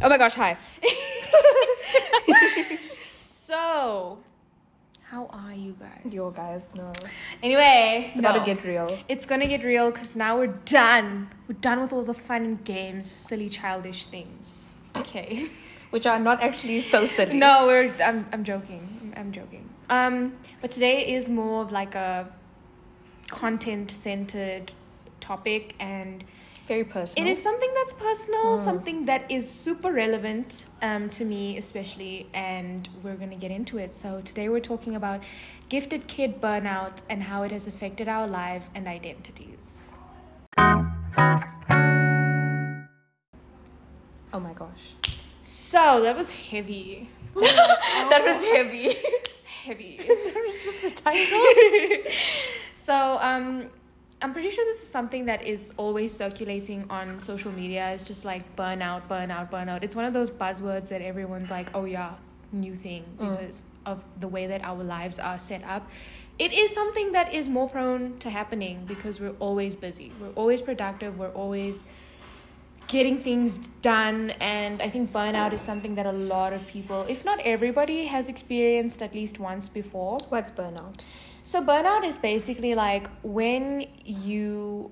Oh my gosh, hi. So, how are you guys? Yo, guys, no. Anyway, It's about to get real. It's gonna get real because now we're done. We're done with all the fun and games, silly, childish things. Okay. Which are not actually so silly. no, we're. I'm. I'm joking. I'm joking. Um, but today is more of like a content-centered topic, and Very personal. it is something that's personal, Mm. something that is super relevant um, to me, especially, and we're gonna get into it. So today we're talking about gifted kid burnout and how it has affected our lives and identities. Oh my gosh. So that was heavy. that was heavy. Heavy. that was just the title. so um i'm pretty sure this is something that is always circulating on social media. It's just like burnout burnout burnout it's one of those buzzwords that everyone's like oh yeah new thing mm. because of the way that our lives are set up. It is something that is more prone to happening because we're always busy. We're always productive. We're always getting things done. And i think burnout is something that a lot of people if not everybody has experienced at least once before. What's burnout? So burnout is basically like when you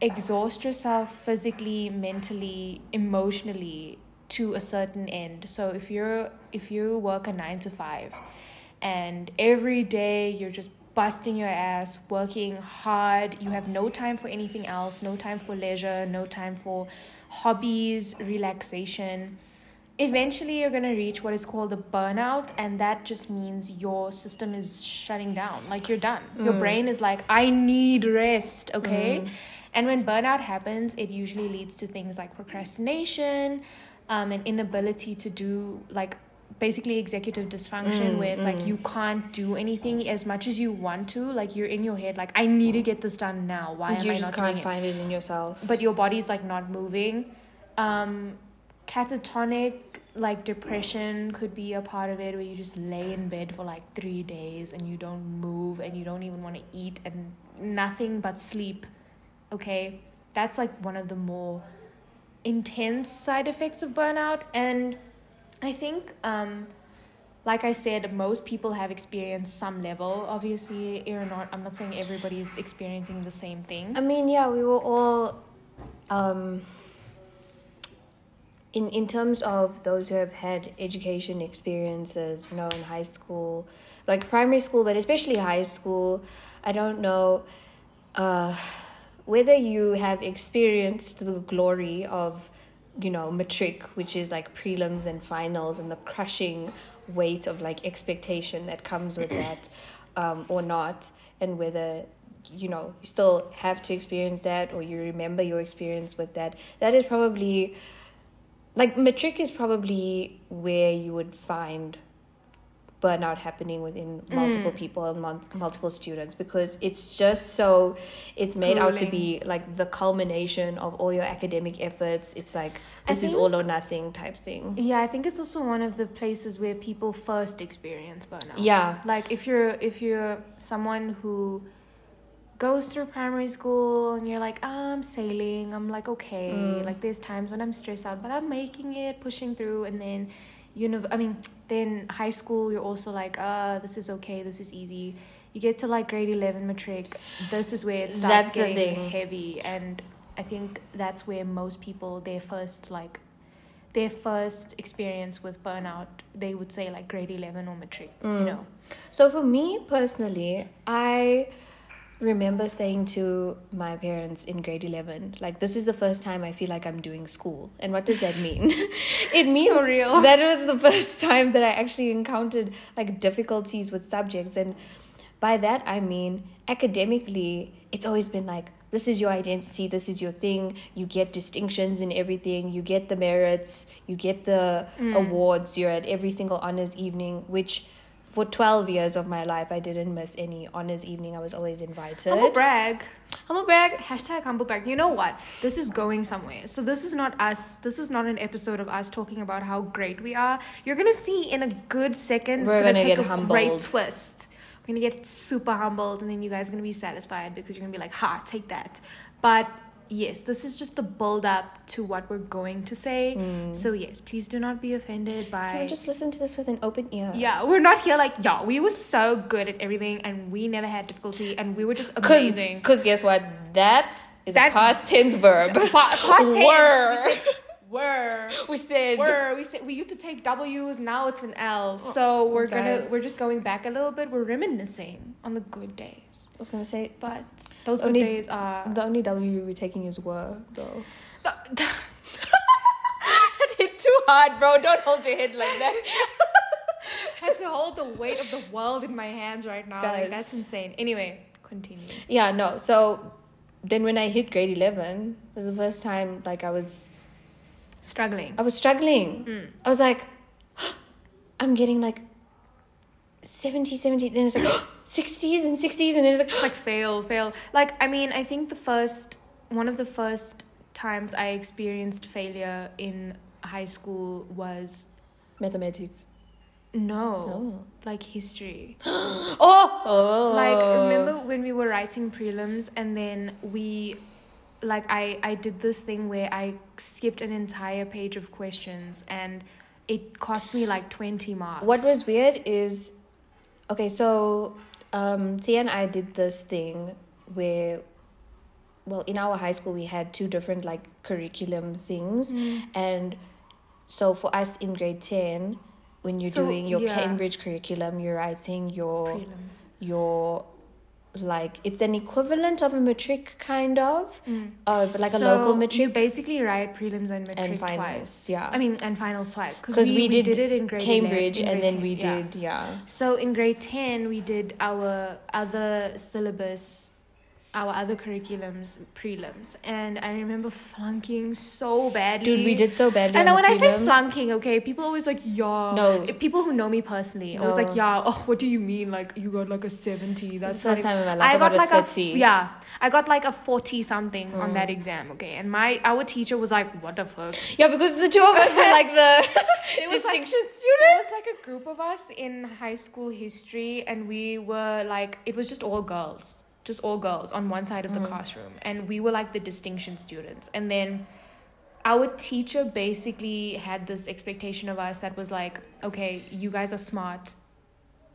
exhaust yourself physically, mentally, emotionally to a certain end. So if you're if you work a 9 to 5 and every day you're just busting your ass, working hard, you have no time for anything else, no time for leisure, no time for hobbies, relaxation eventually you're going to reach what is called a burnout and that just means your system is shutting down like you're done. Your brain is like i need rest okay? And when burnout happens it usually leads to things like procrastination um, and inability to do like basically executive dysfunction where it's like you can't do anything as much as you want to. Like you're in your head like i need to get this done now. Why am you i just not can't doing it? find it in yourself. but your body's like not moving. Um, catatonic, like depression, could be a part of it where you just lay in bed for like three days and you don't move and you don't even want to eat and nothing but sleep. Okay, that's like one of the more intense side effects of burnout. And I think, um, like I said, most people have experienced some level. Obviously, you're not. I'm not saying everybody's experiencing the same thing. I mean, yeah, we were all um in in terms of those who have had education experiences, you know, in high school, like primary school, but especially high school, I don't know uh whether you have experienced the glory of you know matric which is like prelims and finals and the crushing weight of like expectation that comes with that um, or not and whether you know you still have to experience that or you remember your experience with that that is probably like matric is probably where you would find burnout happening within mm. multiple people and mul- multiple students because it's just so it's made out to be like the culmination of all your academic efforts it's like this is all or nothing type thing Yeah, I think it's also one of the places where people first experience burnout. Yeah. Like if you're if you're someone who goes through primary school and you're like, ah, I'm sailing, I'm like okay. Mm. Like there's times when I'm stressed out, but I'm making it, pushing through and then you know I mean, then high school you're also like, ah, this is okay, this is easy. You get to like grade eleven matric, this is where it starts That's getting heavy and I think that's where most people their first like their first experience with burnout, they would say like grade 11 or matric, Mm. you know. So for me personally, I remember saying to my parents in grade 11, like, this is the first time I feel like I'm doing school. And what does that mean? it means So real. that was the first time that I actually encountered like difficulties with subjects. And by that, I mean, academically, it's always been like, this is your identity, this is your thing. You get distinctions in everything, you get the merits, you get the mm. awards, you're at every single honors evening, which for 12 years of my life, I didn't miss any honors evening. I was always invited. Humble brag. Humble brag. Hashtag humble brag. You know what? This is going somewhere. So this is not us. This is not an episode of us talking about how great we are. You're gonna see in a good second. We're it's gonna, gonna take get a humbled. great twist. We're gonna get super humbled, and then you guys are gonna be satisfied because you're gonna be like, "Ha, take that." But yes, this is just the build up to what we're going to say. Mm. So yes, please do not be offended by. Or just listen to this with an open ear. yeah, we're not here like yeah. We were so good at everything, and we never had difficulty, and we were just amazing. cause guess what? That is That- a past tense verb. Pa- past tense, Were. we said- Were. We said. Were we said we used to take W's now it's an L so oh, we're gonna we're just going back a little bit we're reminiscing on the good days I was gonna say. but those good Only- days are The only W we're taking is work though. That hit too hard, bro. Don't hold your head like that. I had to hold the weight of the world in my hands right now. Guys. Like that's insane. Anyway, continue. yeah, no. So then when I hit grade eleven, it was the first time like I was Struggling. I was struggling. Mm. I was like, I'm getting like 70, 70. Then it's like 60s and 60s, and then it's like like fail, fail. Like I mean, I think the first one of the first times I experienced failure in high school was mathematics. no, No. like history. Oh, oh. like remember when we were writing prelims and then we like i i did this thing where i skipped an entire page of questions and it cost me like 20 marks What was weird is, okay, so um, Tia and I did this thing where, well, in our high school we had two different like curriculum things, Mm. and so for us in grade ten, when you're So, doing your yeah. Cambridge curriculum, you're writing your prelims your like it's an equivalent of a matric kind of, Mm. uh, but like a So local you basically write prelims and matric finals, twice yeah. i mean and finals twice Because we, we, did, it in grade 11 Cambridge in and then 10, we yeah. did yeah. So in grade 10, we did our other syllabus, our other curriculums, prelims. And I remember flunking so badly. Dude, we did so badly. And on when I say flunking, okay, people always like, yeah. No. People who know me personally, I was like, yeah, oh, what do you mean? Like, you got like a 70. That's the first not time in my life I got a like 30. a, yeah, I got like a 40 something on Mm. that exam, okay? And my, our teacher was like, what the fuck? Yeah, because the two of us were like the like- distinction There students. was like a group of us in high school history, and we were like, it was just all girls, just all girls on one side of the mm. classroom, and we were like the distinction students. And then our teacher basically had this expectation of us that was like, okay, you guys are smart.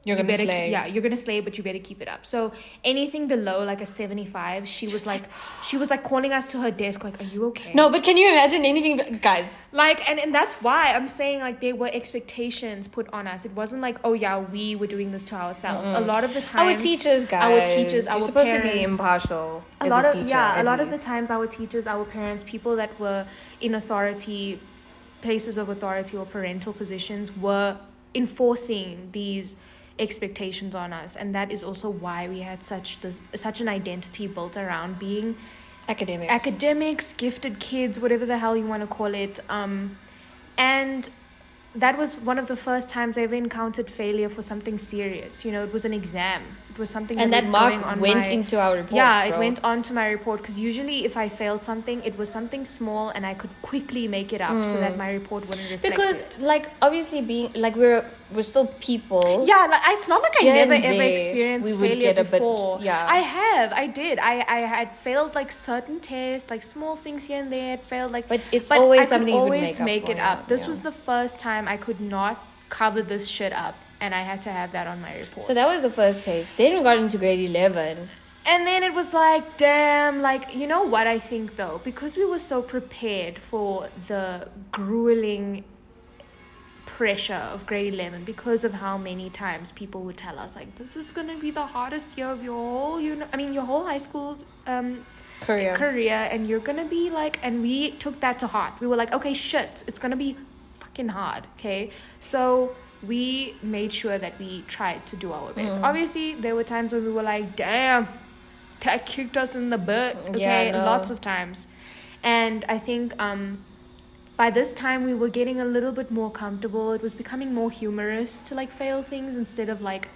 You're gonna better, slay. Yeah, you're gonna slay, but you better keep it up. So anything below like a seventy-five, she was like, she was like calling us to her desk, like, "Are you okay?" No, but can you imagine anything, guys? like and, and that's why i'm saying like there were expectations put on us it wasn't like oh yeah we were doing this to ourselves a lot of the times Our teachers, guys. our teachers, You're our supposed to be impartial. a lot of teacher, yeah a lot of the times our teachers our parents people that were in authority places of authority or parental positions were enforcing these expectations on us and that is also why we had such this such an identity built around being academics. academics, gifted kids, whatever the hell you want to call it. Um, and that was one of the first times I ever encountered failure for something serious. You know, it was an exam. Was something and that, that was going mark on went my, into our report yeah, it bro. went on to my report because usually if I failed something, it was something small and I could quickly make it up so that mm. my report wouldn't reflect because, it. like, obviously, being like we're we're still people. Yeah, like it's not like I never ever experienced we would failure get a bit- before. yeah. I have, I did. I I had failed like certain tests, like small things here and there. It failed like But it's but always I something you could always make up it yeah, up. This was the first time I could not cover this shit up, and I had to have that on my report. So that was the first taste. Then we got into grade eleven. and then it was like, damn, like you know what I think though, because we were so prepared for the grueling pressure of grade 11 because of how many times people would tell us like this is going to be the hardest year of your whole you know i mean your whole high school um Korea. career and you're gonna be like and we took that to heart we were like okay shit it's gonna be fucking hard okay so we made sure that we tried to do our best Mm. obviously there were times when we were like damn that kicked us in the butt Yeah, okay no. lots of times and i think um by this time we were getting a little bit more comfortable it was becoming more humorous to like fail things instead of like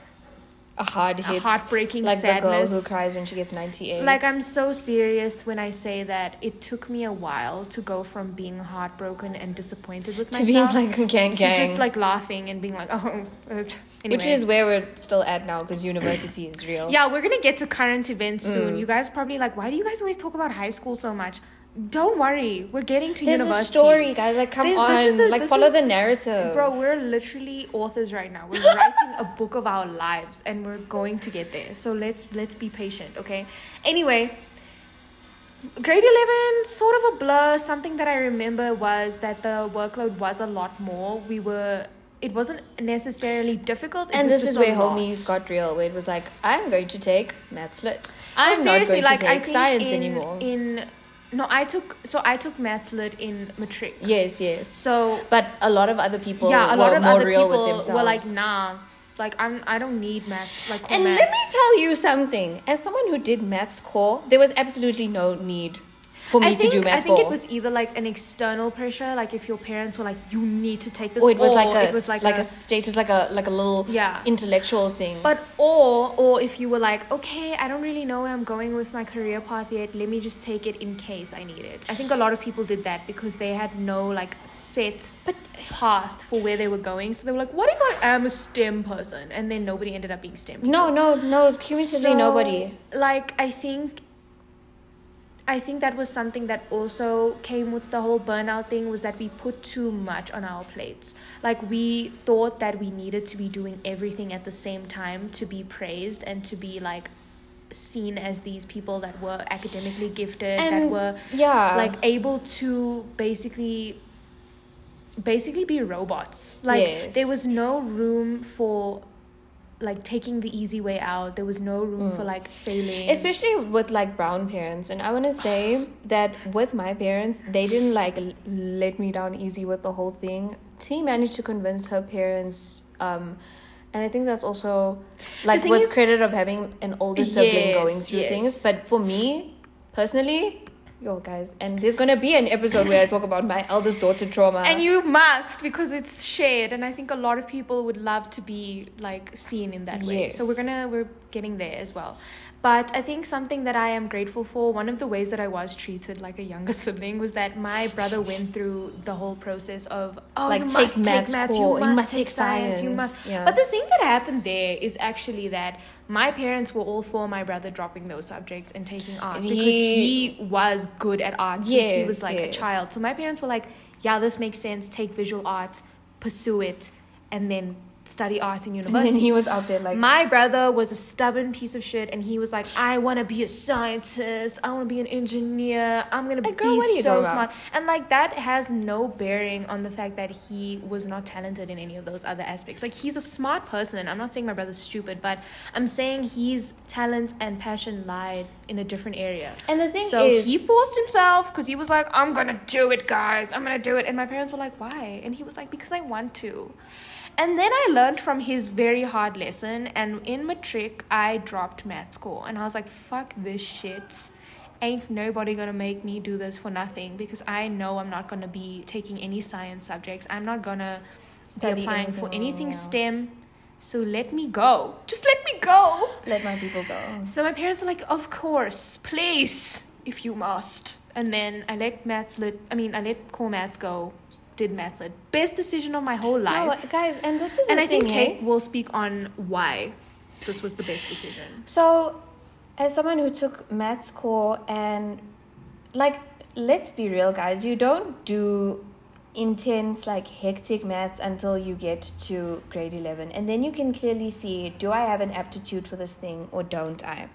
a hard a hit. heartbreaking like sadness the girl who cries when she gets ninety eight. like I'm so serious when I say that it took me a while to go from being heartbroken and disappointed with to being myself like gang to gang. just like laughing and being like, oh, uh, which is where we're still at now because university is real. Yeah, we're gonna get to current events soon. Mm. You guys probably like, why do you guys always talk about high school so much? Don't worry, we're getting to There's university. a story, guys. Like, come This- on, a- like follow is- the narrative, Bro, we're literally authors right now. We're writing a book of our lives and we're going to get there. So let's let's be patient, okay? Anyway, grade 11 sort of a blur. Something that I remember was that the workload was a lot more. We were it wasn't necessarily difficult. It And this is where lot. homies got real, where it was like, I'm going to take maths lit. Oh, I'm not seriously, going like to I take science in, anymore. In no, I took so I took maths lit in matric. yes, yes. So But a lot of other people yeah, a were lot of more other real people with themselves. were like, nah, like I'm I don't need maths. Like and maths. let me tell you something. As someone who did maths core, there was absolutely no need for me I think, to do maths I think core. it was either like an external pressure, like if your parents were like, "You need to take this," or it was like a it was like, a, a, status, like a like a little Yeah. intellectual thing. But or or if you were like, okay, I don't really know where I'm going with my career path yet. Let me just take it in case I need it. I think a lot of people did that because they had no like set but path for where they were going. So they were like, what if I am a STEM person? And then nobody ended up being STEM. no, no, no. Cumulatively, So, nobody. Like I think I think that was something that also came with the whole burnout thing was that we put too much on our plates. Like we thought that we needed to be doing everything at the same time to be praised and to be like seen as these people that were academically gifted that were yeah, like able to basically basically be robots like Yes. there was no room for like taking the easy way out. There was no room for like failing. Especially with like brown parents. And i want to say that with my parents they didn't like l- let me down easy with the whole thing. T managed to convince her parents um and i think that's also like with is- credit of having an older sibling Yes, going through yes. things but for me personally yo guys and there's gonna be an episode where i talk about my eldest daughter trauma. And you must because it's shared and i think a lot of people would love to be like seen in that way. So we're gonna we're getting there as well but i think something that i am grateful for one of the ways that i was treated like a younger sibling was that my brother went through the whole process of oh Like, you take must maths take maths you you must, must take take science you must Yeah. but the thing that happened there is actually that my parents were all for my brother dropping those subjects and taking art because He- he was good at art since he was Yes, like a child. So my parents were like, yeah, this makes sense. Take visual arts, pursue it, and then study art in and university. then he was out there like my brother was a stubborn piece of shit, and he was like, I want to be a scientist. I want to be an engineer. I'm gonna Like, girl, be you so smart. And like that has no bearing on the fact that he was not talented in any of those other aspects. Like he's a smart person. I'm not saying my brother's stupid, but I'm saying his talent and passion lied in a different area. and the thing So is he forced himself because he was like, I'm gonna do it, guys. I'm gonna do it. And my parents were like, why? And he was like, because I want to. And then I learned from his very hard lesson. And in matric, I dropped maths core. And I was like, fuck this shit. Ain't nobody gonna make me do this for nothing because I know I'm not gonna be taking any science subjects. I'm not gonna Study be applying for anything. STEM. So let me go. Just let me go. let my people go So my parents were like, "Of course, please, if you must." And then I let maths lit. I mean, I let core maths go. Did lit. Best decision of my whole no, life. guys and this is and I think thing, eh? Kake will speak on why this was the best decision. So, as someone who took maths core and like, let's be real, guys, you don't do intense, like hectic maths until you get to grade 11. And then you can clearly see do I have an aptitude for this thing or don't I?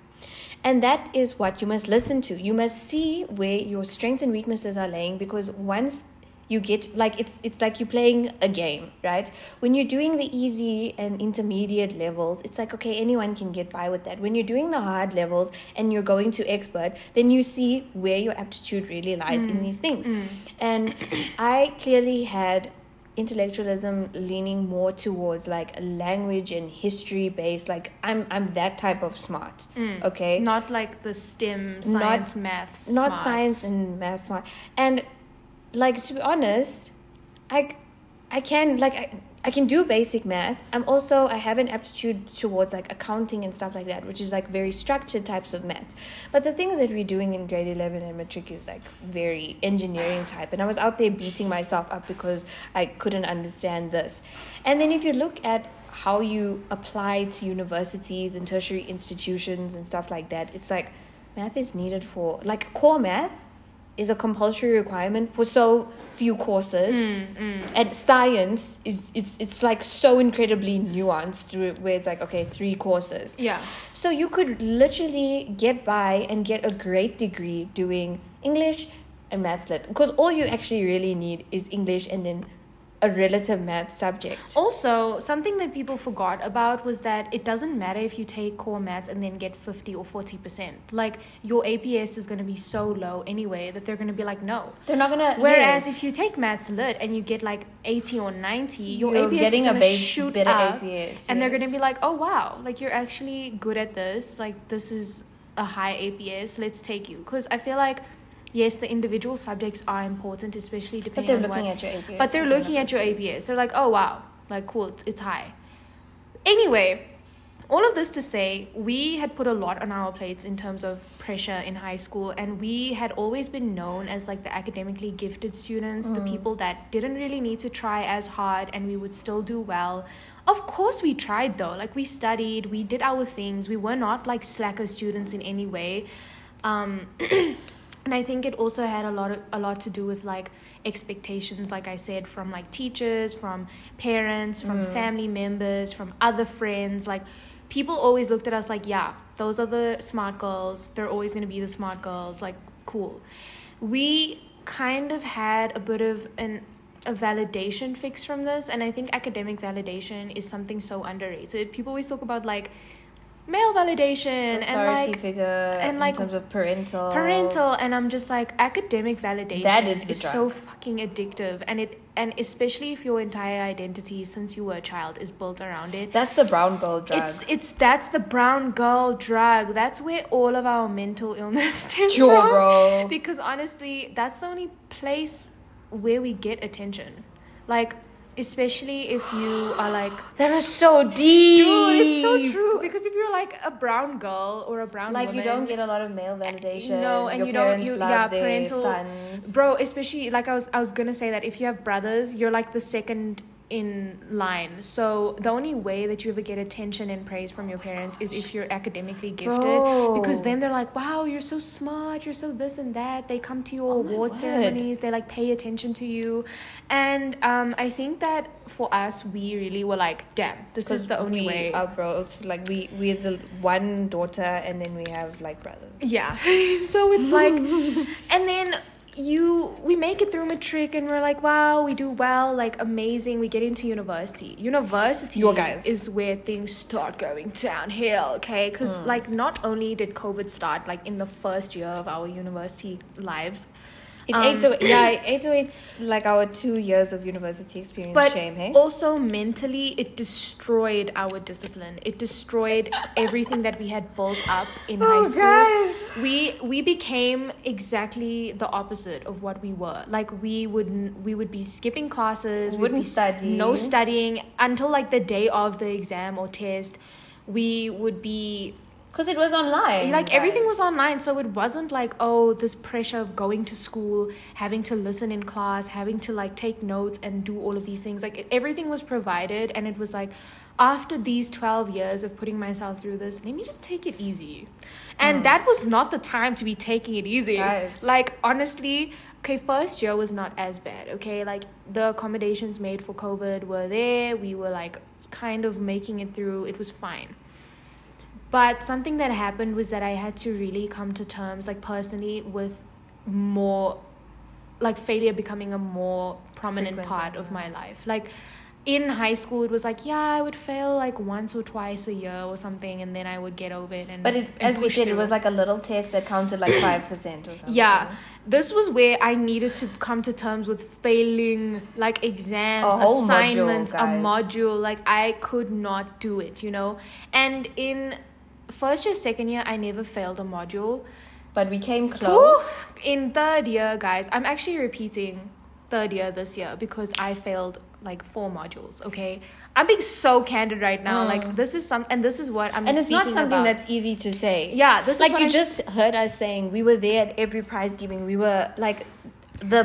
And that is what you must listen to. You must see where your strengths and weaknesses are laying because once you get like it's it's like you're playing a game right? When you're doing the easy and intermediate levels it's like okay anyone can get by with that. When you're doing the hard levels and you're going to expert then you see where your aptitude really lies in mm. these things. Mm. And i clearly had intellectualism leaning more towards like language and history based like i'm i'm that type of smart mm. okay? Not like the STEM, Not- science, maths, not smart. science and math smart. And like to be honest i i can like I, I can do basic maths. I'm also I have an aptitude towards like accounting and stuff like that, which is like very structured types of maths. But the things that we're doing in grade eleven and matric is like very engineering type. And I was out there beating myself up because I couldn't understand this. And then if you look at how you apply to universities and tertiary institutions and stuff like that, it's like math is needed for like core math is a compulsory requirement for so few courses. Mm, mm. And science is it's it's like so incredibly nuanced through where it's like okay three courses. Yeah. so you could literally get by and get a great degree doing english and maths lit because all you actually really need is english and then a relative math subject Also, something that people forgot about was that it doesn't matter if you take core maths and then get 50 or 40%. Like, your APS is going to be so low anyway that they're going to be like, no. they're not gonna Whereas yes. if you take maths lit and you get like 80 or 90, your You're APS getting is a going to shoot better up. APS, And they're going to be like, oh, wow, like you're actually good at this. Like, this is a high APS. Let's take you. Because I feel like, yes, the individual subjects are important, especially depending. On. But they're looking what at your APS but they're looking at your APS. They're like, oh wow, like cool, it's, it's high. Anyway, all of this to say, we had put a lot on our plates in terms of pressure in high school, and we had always been known as like the academically gifted students, the people that didn't really need to try as hard, and we would still do well. Of course, we tried though. Like we studied, we did our things. We were not like slacker students in any way. Um, and i think it also had a lot of, a lot to do with like expectations like i said from like teachers from parents from mm. family members from other friends. Like people always looked at us like yeah those are the smart girls. They're always going to be the smart girls. Like cool. We kind of had a bit of an a validation fix from this and i think academic validation is something so underrated. People always talk about like male validation and like figure and, in like, terms of parental. parental and i'm just like academic validation That is the so fucking addictive and it and especially if your entire identity since you were a child is built around it. That's the brown girl drug. It's it's that's the brown girl drug. That's where all of our mental illness stems Sure, from. bro. because honestly that's the only place where we get attention. Like especially if you are like that is so deep. Dude, it's so. Because if you're like a brown girl or a brown like you don't get a lot of male validation no, and Your you don't. You yeah, parental sons bro. Especially like I was, I was gonna say that if you have brothers, you're like the second in line. So the only way that you ever get attention and praise from your parents is if you're academically gifted, Bro. because then they're like, "Wow, you're so smart. You're so this and that." They come to your Oh award ceremonies. They like pay attention to you, and um, I think that for us, we really were like, "Damn, this is the only we way." are bros like we we're the one daughter and then we have like brothers Yeah. so it's like and then you we make it through matric and we're like wow we do well like amazing we get into university university Your guys. is where things start going downhill okay because Hmm. like not only did covid start like in the first year of our university lives it Um, ate away yeah it ate away like our two years of university experience but shame hey? also mentally it destroyed our discipline. It destroyed everything that we had built up in Oh, high school. guys. we we became exactly the opposite of what we were. Like we would we would be skipping classes. Wouldn't study. no studying until like the day of the exam or test. We would be because it was online like everything was online so it wasn't like oh this pressure of going to school having to listen in class having to like take notes and do all of these things. Like it, everything was provided and it was like after these 12 years of putting myself through this let me just take it easy. And mm. that was not the time to be taking it easy. Guys. like honestly okay first year was not as bad okay? Like the accommodations made for covid were there. We were like kind of making it through. It was fine but something that happened was that I had to really come to terms, like personally, with more, like failure becoming a more prominent Frequent part thing, of my life. Like in high school, it was like, yeah, I would fail like once or twice a year or something, and then I would get over it. And but it, and as we said it was like a little test that counted like 5% or something Yeah, this was where I needed to come to terms with failing like exams, A whole module, assignments, a module. Like I could not do it, you know. And in first year, second year, I never failed a module. but we came close In third year, guys, I'm actually repeating third year this year because I failed like four modules. Okay, I'm being so candid right now. Like this is some, and this is what I'm. Mm. and it's not something about. that's easy to say. Yeah, this is like you I'm- just heard us saying we were there at every prize giving. We were like the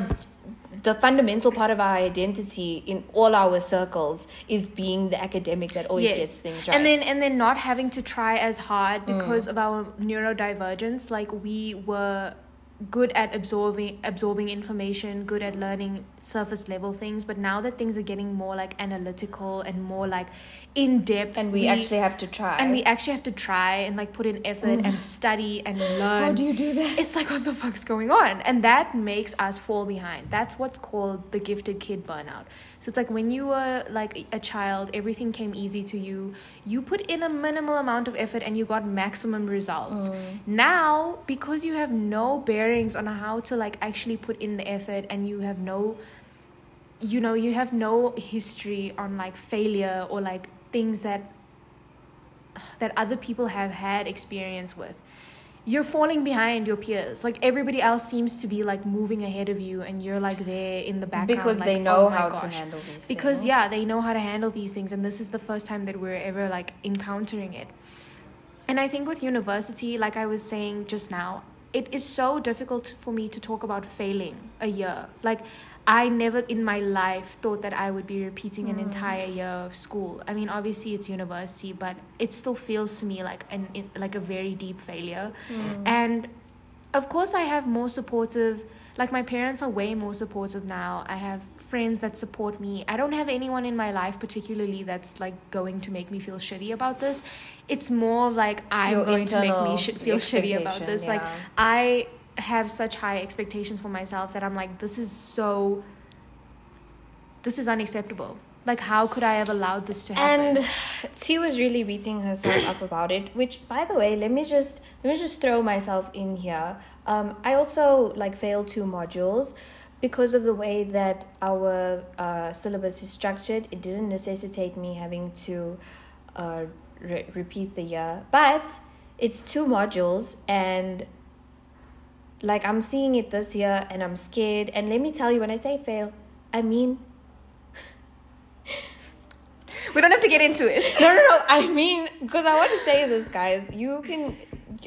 the fundamental part of our identity in all our circles is being the academic that always gets things right. And then and then not having to try as hard Mm. because of our neurodivergence. Like we were good at absorbing absorbing information, good at learning surface level things, but now that things are getting more like analytical and more like in depth and we, actually have to try. and we actually have to try and like put in effort mm. and study and learn. how do you do that? It's like what the fuck's going on? And that makes us fall behind. That's what's called the gifted kid burnout. So it's like when you were like a child, everything came easy to you. You put in a minimal amount of effort and you got maximum results. Mm. Now, because you have no bearings on how to like actually put in the effort and you have no you know, you have no history on like failure or like things that that other people have had experience with. You're falling behind your peers. Like everybody else seems to be like moving ahead of you and you're like there in the background because like, they oh know my how to handle these because things. yeah they know how to handle these things and this is the first time that we're ever like encountering it. And i think with university like i was saying just now it is so difficult for me to talk about failing a year. Like i never in my life thought that i would be repeating an hmm. entire year of school. I mean obviously it's university but it still feels to me like an like a very deep failure. Hmm. And of course i have more supportive like my parents are way more supportive now. I have friends that support me. I don't have anyone in my life particularly that's like going to make me feel shitty about this. It's more like i'm Your going to make me sh- feel shitty about this. expectation, like i have such high expectations for myself that i'm like this is so this is unacceptable like how could i have allowed this to happen and T was really beating herself up about it. Which, by the way, let me just let me just throw myself in here. Um, I also like failed two modules because of the way that our uh, syllabus is structured. It didn't necessitate me having to uh, re- repeat the year, but it's two modules and like I'm seeing it this year and I'm scared. And let me tell you, when I say fail, I mean we don't have to get into it no, no, no. I mean, because I want to say this, guys. You can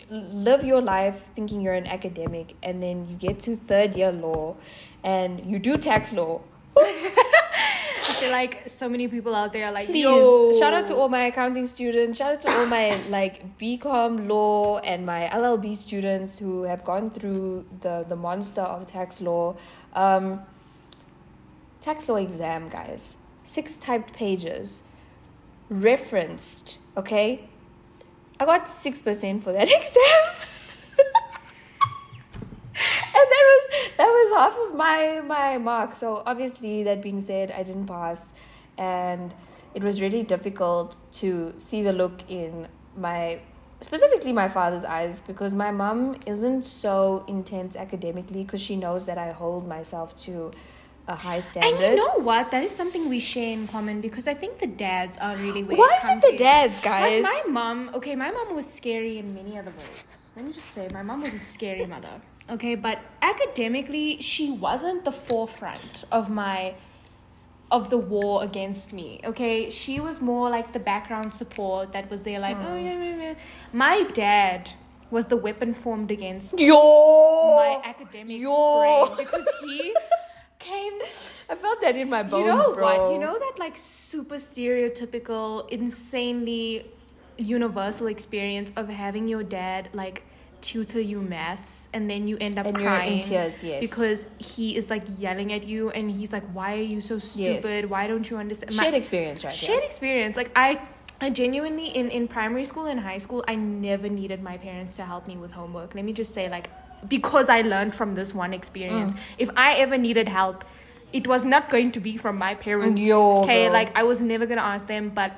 live your life thinking you're an academic, and then you get to third year law, and you do tax law. i feel like so many people out there are like Please, Yo. shout out to all my accounting students. Shout out to all my like BCom law and my LLB students who have gone through the the monster of tax law. Um, tax law exam, guys. Six typed pages, referenced. Okay, I got six percent for that exam. and that was that was half of my my mark so obviously that being said i didn't pass and it was really difficult to see the look in my specifically my father's eyes because my mom isn't so intense academically because she knows that i hold myself to a high standard And you know what? That is something we share in common because I think the dads are really where why is it the dads guys Like my mom, okay, my mom was scary in many other ways. Let me just say, my mom was a scary mother. Okay, but academically, she wasn't the forefront of my of the war against me. Okay, she was more like the background support that was there, like, oh hmm. yeah, yeah, yeah. My dad was the weapon formed against yo my academic yo brain because he came i felt that in my bones you know bro what? You know that like super stereotypical, insanely universal experience of having your dad like tutor you maths and then you end up And crying in tears, yes. because he is like yelling at you and he's like, "Why are you so stupid? Why don't you understand?" My- shared experience right shared experience. Like I, I genuinely in in primary school and high school, I never needed my parents to help me with homework. Let me just say, like, because I learned from this one experience. If I ever needed help, it was not going to be from my parents. Yo, okay, girl. like I was never gonna ask them. But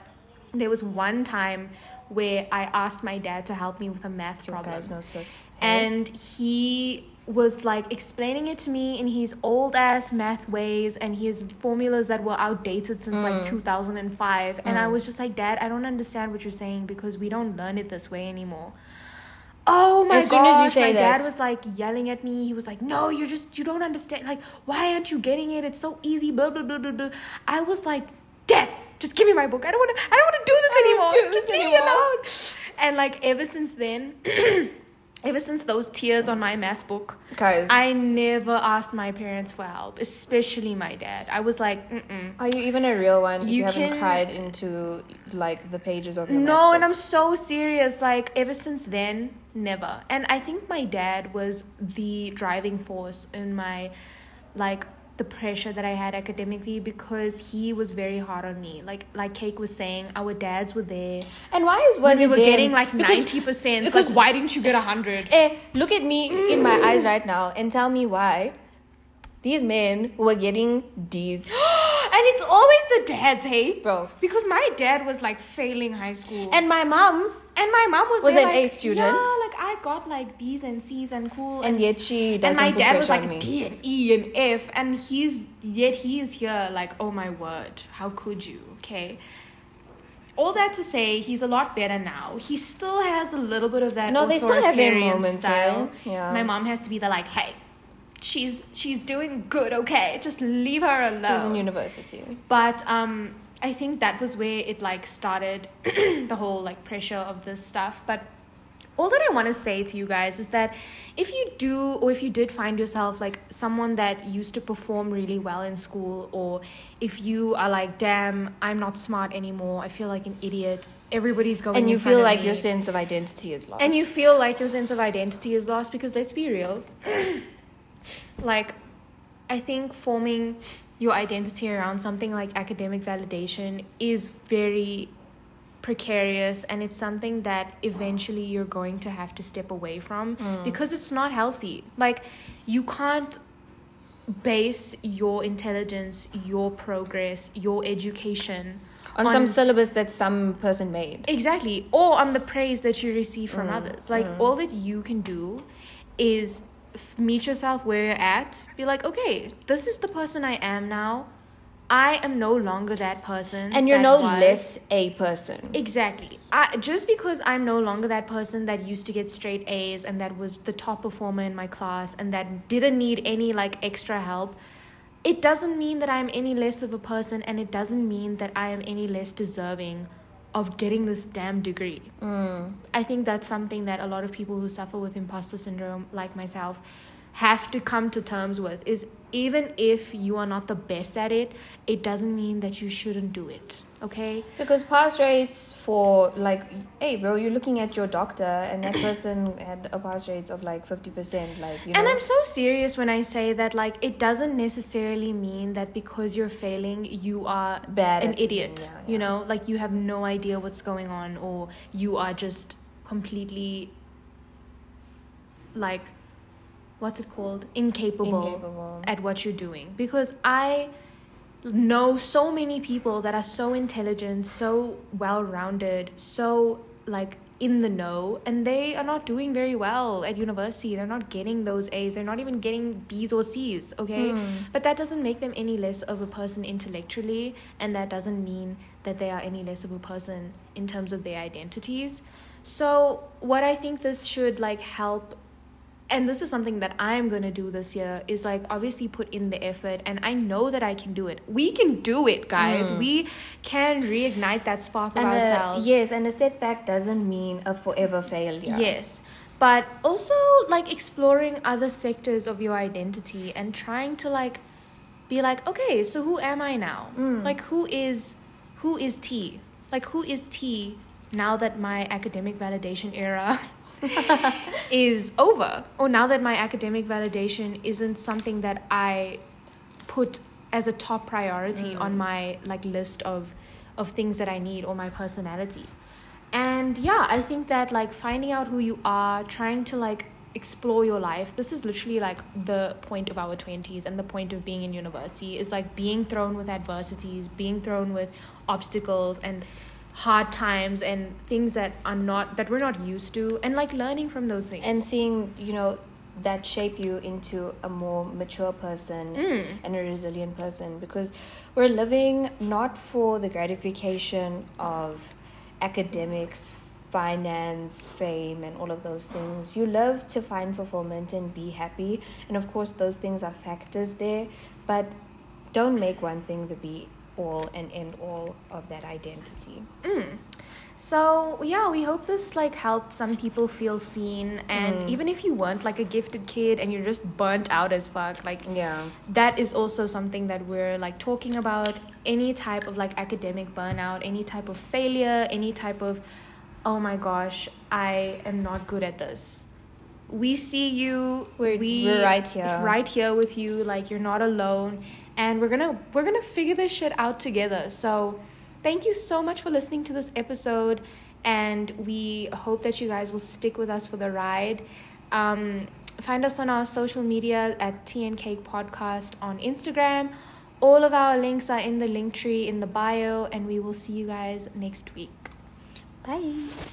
there was one time where I asked my dad to help me with a math Your problem guys and he was like explaining it to me in his old ass math ways and his formulas that were outdated since Mm. like 2005 and i was just like dad i don't understand what you're saying because we don't learn it this way anymore Oh my god. As soon as you say my that. dad was like yelling at me. He was like, "No, you're just you don't understand. Like, why aren't you getting it? It's so easy." Blah blah blah blah blah. I was like, "Dad, just give me my book. I don't want to. I don't want to do this I anymore. do this just leave me alone." And like ever since then, ever since those tears on my math book, Guys, I never asked my parents for help, especially my dad. I was like, Mm-mm. are you even a real one? if You You, haven't cried into like the pages of your No, and. I'm so serious. Like ever since then, never. And I think my dad was the driving force in my like the pressure that I had academically because he was very hard on me. Like like Kake was saying, our dads were there. And why is When we were getting like ninety percent. Like why didn't you get a hundred? Eh, look at me in my eyes right now and tell me why these men who are getting D's, and it's always the dads, hey? bro. Because my dad was like failing high school. And my mom, And my mom was Was there, an A like, student. Yeah, like I got like B's and C's and cool. and yet she doesn't and my dad was like. D and E and F, and he's yet he's here like oh my word, how could you? Okay. All that to say, he's a lot better now. He still has a little bit of that No, they still have their moments, style. yeah. Yeah. My mom has to be the like, hey, she's she's doing good, okay? Just leave her alone. She's in university. But um, I think that was where it like started the whole like pressure of this stuff. But all that I want to say to you guys is that if you do or if you did find yourself like someone that used to perform really well in school or if you are like damn I'm not smart anymore I feel like an idiot everybody's going And you feel like me. your sense of identity is lost. and you feel like your sense of identity is lost because let's be real like i think forming your identity around something like academic validation is very precarious and it's something that eventually you're going to have to step away from Mm. because it's not healthy like you can't base your intelligence your progress your education on, some syllabus that some person made. Exactly. Or on the praise that you receive from Mm, others. Like mm. all that you can do is meet yourself where you're at. Be like, okay, this is the person I am now. I am no longer that person. And you're no was- less a person. Exactly. I, just because I'm no longer that person that used to get straight A's and that was the top performer in my class and that didn't need any like extra help, it doesn't mean that I'm any less of a person and it doesn't mean that I am any less deserving of getting this damn degree. Mm. I think that's something that a lot of people who suffer with imposter syndrome, like myself, have to come to terms with is even if you are not the best at it, it doesn't mean that you shouldn't do it. Okay? Because pass rates for like, hey, bro, you're looking at your doctor, and that person had a pass rate of like fifty percent. Like, you know, And I'm so serious when I say that, like, it doesn't necessarily mean that because you're failing, you are bad. an idiot. being- yeah, You know, like you have no idea what's going on, or you are just completely like, what's it called? Incapable, Incapable. at what you're doing. Because I know so many people that are so intelligent, so well rounded, so like in the know, and they are not doing very well at university. They're not getting those A's, they're not even getting B's or C's, okay? Hmm. But that doesn't make them any less of a person intellectually, and that doesn't mean that they are any less of a person in terms of their identities. So, what I think this should like help and this is something that I'm going to do this year is like obviously put in the effort and I know that I can do it. We can do it, guys. Mm. We can reignite that spark of And a, ourselves. yes, and a setback doesn't mean a forever failure. Yes. But also like exploring other sectors of your identity and trying to like be like, okay, so who am I now? Mm. Like who is who is T? Like who is T now that my academic validation era is over? Or now that my academic validation isn't something that I put as a top priority Mm. on my like list of of things that I need or my personality. And yeah, I think that like finding out who you are, trying to like explore your life. This is literally like the point of our 20s and the point of being in university is like being thrown with adversities, being thrown with obstacles and hard times and things that are not that we're not used to and like learning from those things. And seeing, you know, that shape you into a more mature person Mm. and a resilient person because we're living not for the gratification of academics finance, fame, and all of those things. You love to find fulfillment and be happy. And of course, those things are factors there, but don't make one thing the be all and end all of that identity. Mm. So yeah, we hope this like helped some people feel seen, and Mm. even if you weren't like a gifted kid and you're just burnt out as fuck, like Yeah. that is also something that we're like talking about. Any type of like academic burnout, any type of failure, any type of, oh my gosh, I am not good at this. We see you. We're- we, we're right here. Right here with you. Like you're not alone, and we're gonna we're gonna figure this shit out together. So, thank you so much for listening to this episode, and we hope that you guys will stick with us for the ride. Um, find us on our social media at Kake Podcast on Instagram. All of our links are in the link tree in the bio, and we will see you guys next week. Bye.